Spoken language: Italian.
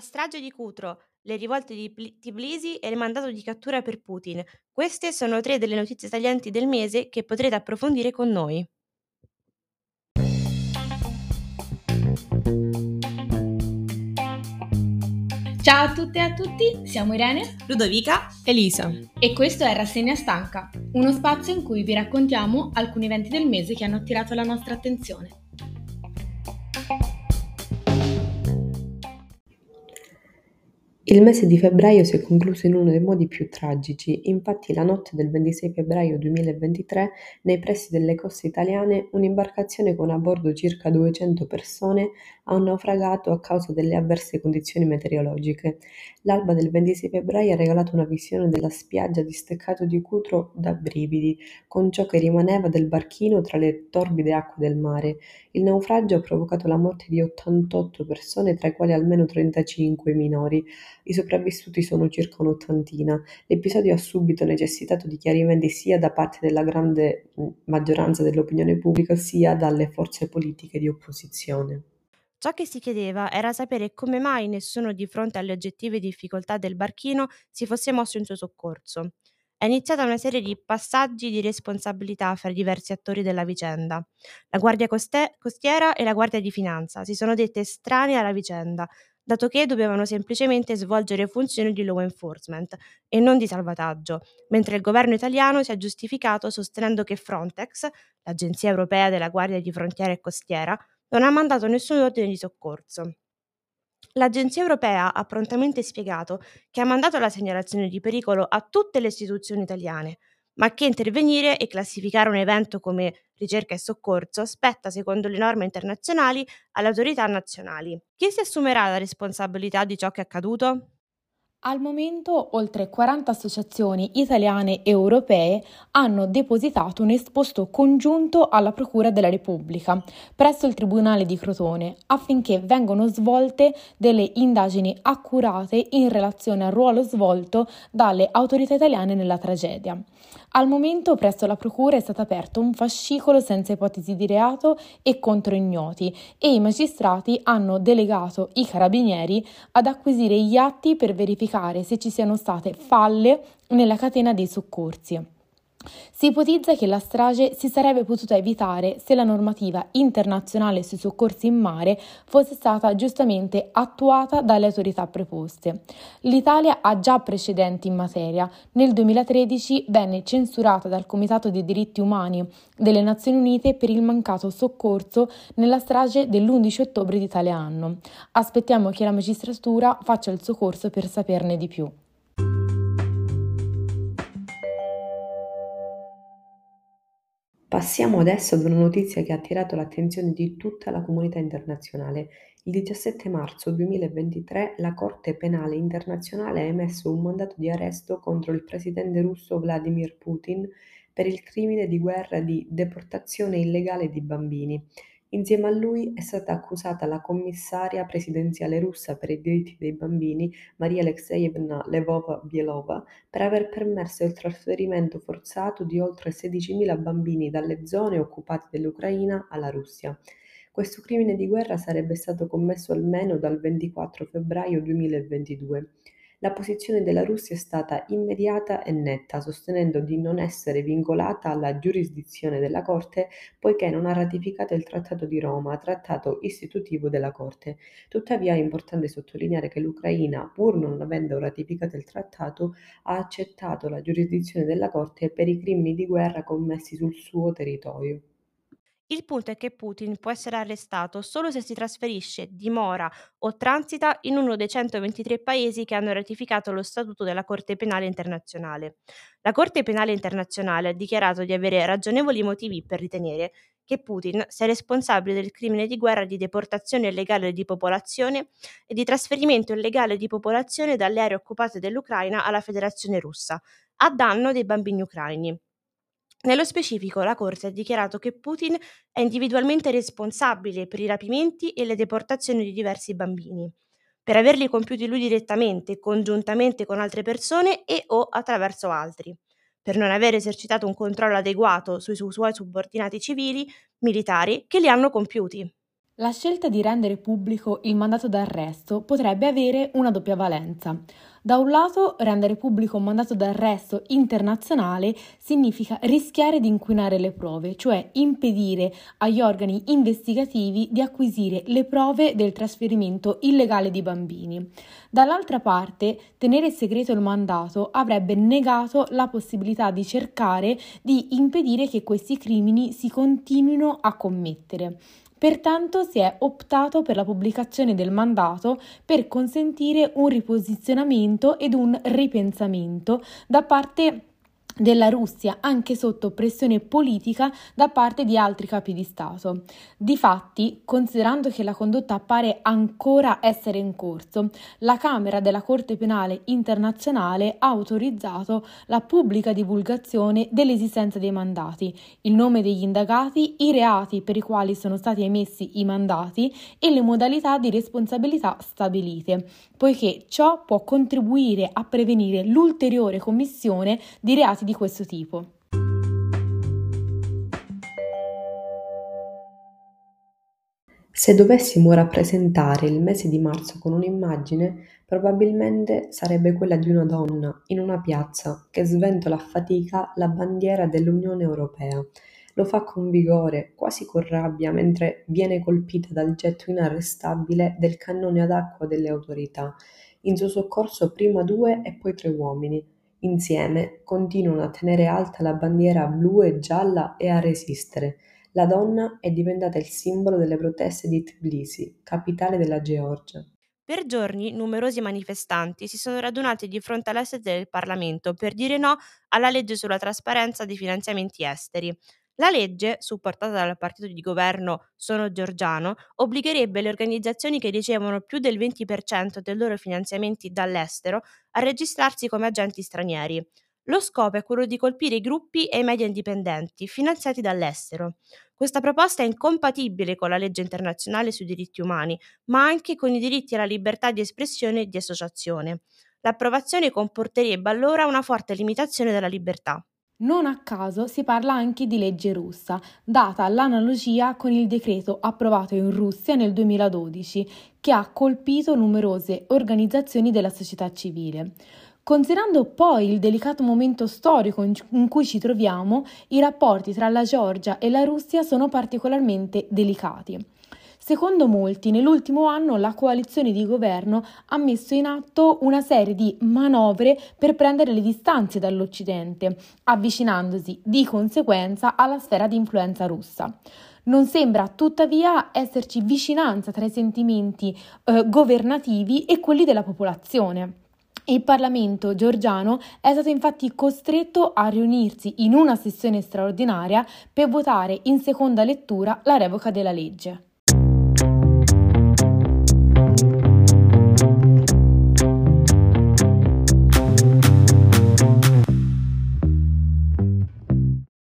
La strage di Cutro, le rivolte di Tbilisi e il mandato di cattura per Putin. Queste sono tre delle notizie taglienti del mese che potrete approfondire con noi. Ciao a tutte e a tutti, siamo Irene, Ludovica, Elisa e questo è Rassegna Stanca, uno spazio in cui vi raccontiamo alcuni eventi del mese che hanno attirato la nostra attenzione. Il mese di febbraio si è concluso in uno dei modi più tragici, infatti la notte del 26 febbraio 2023, nei pressi delle coste italiane, un'imbarcazione con a bordo circa 200 persone ha naufragato a causa delle avverse condizioni meteorologiche. L'alba del 26 febbraio ha regalato una visione della spiaggia di Steccato di Cutro da brividi, con ciò che rimaneva del barchino tra le torbide acque del mare. Il naufragio ha provocato la morte di 88 persone, tra i quali almeno 35 minori. I sopravvissuti sono circa un'ottantina. L'episodio ha subito necessitato di chiarimenti sia da parte della grande maggioranza dell'opinione pubblica sia dalle forze politiche di opposizione. Ciò che si chiedeva era sapere come mai nessuno di fronte alle oggettive difficoltà del barchino si fosse mosso in suo soccorso. È iniziata una serie di passaggi di responsabilità fra i diversi attori della vicenda. La Guardia Coste- Costiera e la Guardia di Finanza si sono dette estranee alla vicenda, dato che dovevano semplicemente svolgere funzioni di law enforcement e non di salvataggio, mentre il governo italiano si è giustificato sostenendo che Frontex, l'Agenzia Europea della Guardia di Frontiera e Costiera, non ha mandato nessun ordine di soccorso. L'Agenzia europea ha prontamente spiegato che ha mandato la segnalazione di pericolo a tutte le istituzioni italiane, ma che intervenire e classificare un evento come ricerca e soccorso spetta, secondo le norme internazionali, alle autorità nazionali. Chi si assumerà la responsabilità di ciò che è accaduto? Al momento oltre 40 associazioni italiane e europee hanno depositato un esposto congiunto alla Procura della Repubblica presso il Tribunale di Crotone affinché vengano svolte delle indagini accurate in relazione al ruolo svolto dalle autorità italiane nella tragedia. Al momento presso la Procura è stato aperto un fascicolo senza ipotesi di reato e contro ignoti e i magistrati hanno delegato i carabinieri ad acquisire gli atti per verificare se ci siano state falle nella catena dei soccorsi. Si ipotizza che la strage si sarebbe potuta evitare se la normativa internazionale sui soccorsi in mare fosse stata giustamente attuata dalle autorità preposte. L'Italia ha già precedenti in materia. Nel 2013 venne censurata dal Comitato dei diritti umani delle Nazioni Unite per il mancato soccorso nella strage dell'11 ottobre di tale anno. Aspettiamo che la magistratura faccia il suo corso per saperne di più. Passiamo adesso ad una notizia che ha attirato l'attenzione di tutta la comunità internazionale. Il 17 marzo 2023 la Corte Penale Internazionale ha emesso un mandato di arresto contro il presidente russo Vladimir Putin per il crimine di guerra di deportazione illegale di bambini. Insieme a lui è stata accusata la commissaria presidenziale russa per i diritti dei bambini, Maria Alexeyevna Levova-Bielova, per aver permesso il trasferimento forzato di oltre 16.000 bambini dalle zone occupate dell'Ucraina alla Russia. Questo crimine di guerra sarebbe stato commesso almeno dal 24 febbraio 2022. La posizione della Russia è stata immediata e netta, sostenendo di non essere vincolata alla giurisdizione della Corte poiché non ha ratificato il Trattato di Roma, trattato istitutivo della Corte. Tuttavia è importante sottolineare che l'Ucraina, pur non avendo ratificato il trattato, ha accettato la giurisdizione della Corte per i crimini di guerra commessi sul suo territorio. Il punto è che Putin può essere arrestato solo se si trasferisce, dimora o transita in uno dei 123 paesi che hanno ratificato lo Statuto della Corte Penale Internazionale. La Corte Penale Internazionale ha dichiarato di avere ragionevoli motivi per ritenere che Putin sia responsabile del crimine di guerra di deportazione illegale di popolazione e di trasferimento illegale di popolazione dalle aree occupate dell'Ucraina alla Federazione russa, a danno dei bambini ucraini. Nello specifico, la Corte ha dichiarato che Putin è individualmente responsabile per i rapimenti e le deportazioni di diversi bambini, per averli compiuti lui direttamente, congiuntamente con altre persone e o attraverso altri, per non aver esercitato un controllo adeguato sui suoi subordinati civili, militari, che li hanno compiuti. La scelta di rendere pubblico il mandato d'arresto potrebbe avere una doppia valenza. Da un lato, rendere pubblico un mandato d'arresto internazionale significa rischiare di inquinare le prove, cioè impedire agli organi investigativi di acquisire le prove del trasferimento illegale di bambini. Dall'altra parte, tenere segreto il mandato avrebbe negato la possibilità di cercare di impedire che questi crimini si continuino a commettere. Pertanto si è optato per la pubblicazione del mandato per consentire un riposizionamento ed un ripensamento da parte della Russia anche sotto pressione politica da parte di altri capi di Stato. Difatti, considerando che la condotta appare ancora essere in corso, la Camera della Corte Penale Internazionale ha autorizzato la pubblica divulgazione dell'esistenza dei mandati, il nome degli indagati, i reati per i quali sono stati emessi i mandati e le modalità di responsabilità stabilite, poiché ciò può contribuire a prevenire l'ulteriore commissione di reati di questo tipo. Se dovessimo rappresentare il mese di marzo con un'immagine, probabilmente sarebbe quella di una donna in una piazza che sventola a fatica la bandiera dell'Unione Europea. Lo fa con vigore, quasi con rabbia, mentre viene colpita dal getto inarrestabile del cannone ad acqua delle autorità. In suo soccorso prima due e poi tre uomini. Insieme continuano a tenere alta la bandiera blu e gialla e a resistere. La donna è diventata il simbolo delle proteste di Tbilisi, capitale della Georgia. Per giorni numerosi manifestanti si sono radunati di fronte alla sede del Parlamento per dire no alla legge sulla trasparenza dei finanziamenti esteri. La legge, supportata dal partito di governo Sono Giorgiano, obbligherebbe le organizzazioni che ricevono più del 20% dei loro finanziamenti dall'estero a registrarsi come agenti stranieri. Lo scopo è quello di colpire i gruppi e i media indipendenti finanziati dall'estero. Questa proposta è incompatibile con la legge internazionale sui diritti umani, ma anche con i diritti alla libertà di espressione e di associazione. L'approvazione comporterebbe allora una forte limitazione della libertà. Non a caso si parla anche di legge russa, data l'analogia con il decreto approvato in Russia nel 2012, che ha colpito numerose organizzazioni della società civile. Considerando poi il delicato momento storico in cui ci troviamo, i rapporti tra la Georgia e la Russia sono particolarmente delicati. Secondo molti, nell'ultimo anno la coalizione di governo ha messo in atto una serie di manovre per prendere le distanze dall'Occidente, avvicinandosi di conseguenza alla sfera di influenza russa. Non sembra tuttavia esserci vicinanza tra i sentimenti eh, governativi e quelli della popolazione. Il Parlamento georgiano è stato infatti costretto a riunirsi in una sessione straordinaria per votare in seconda lettura la revoca della legge.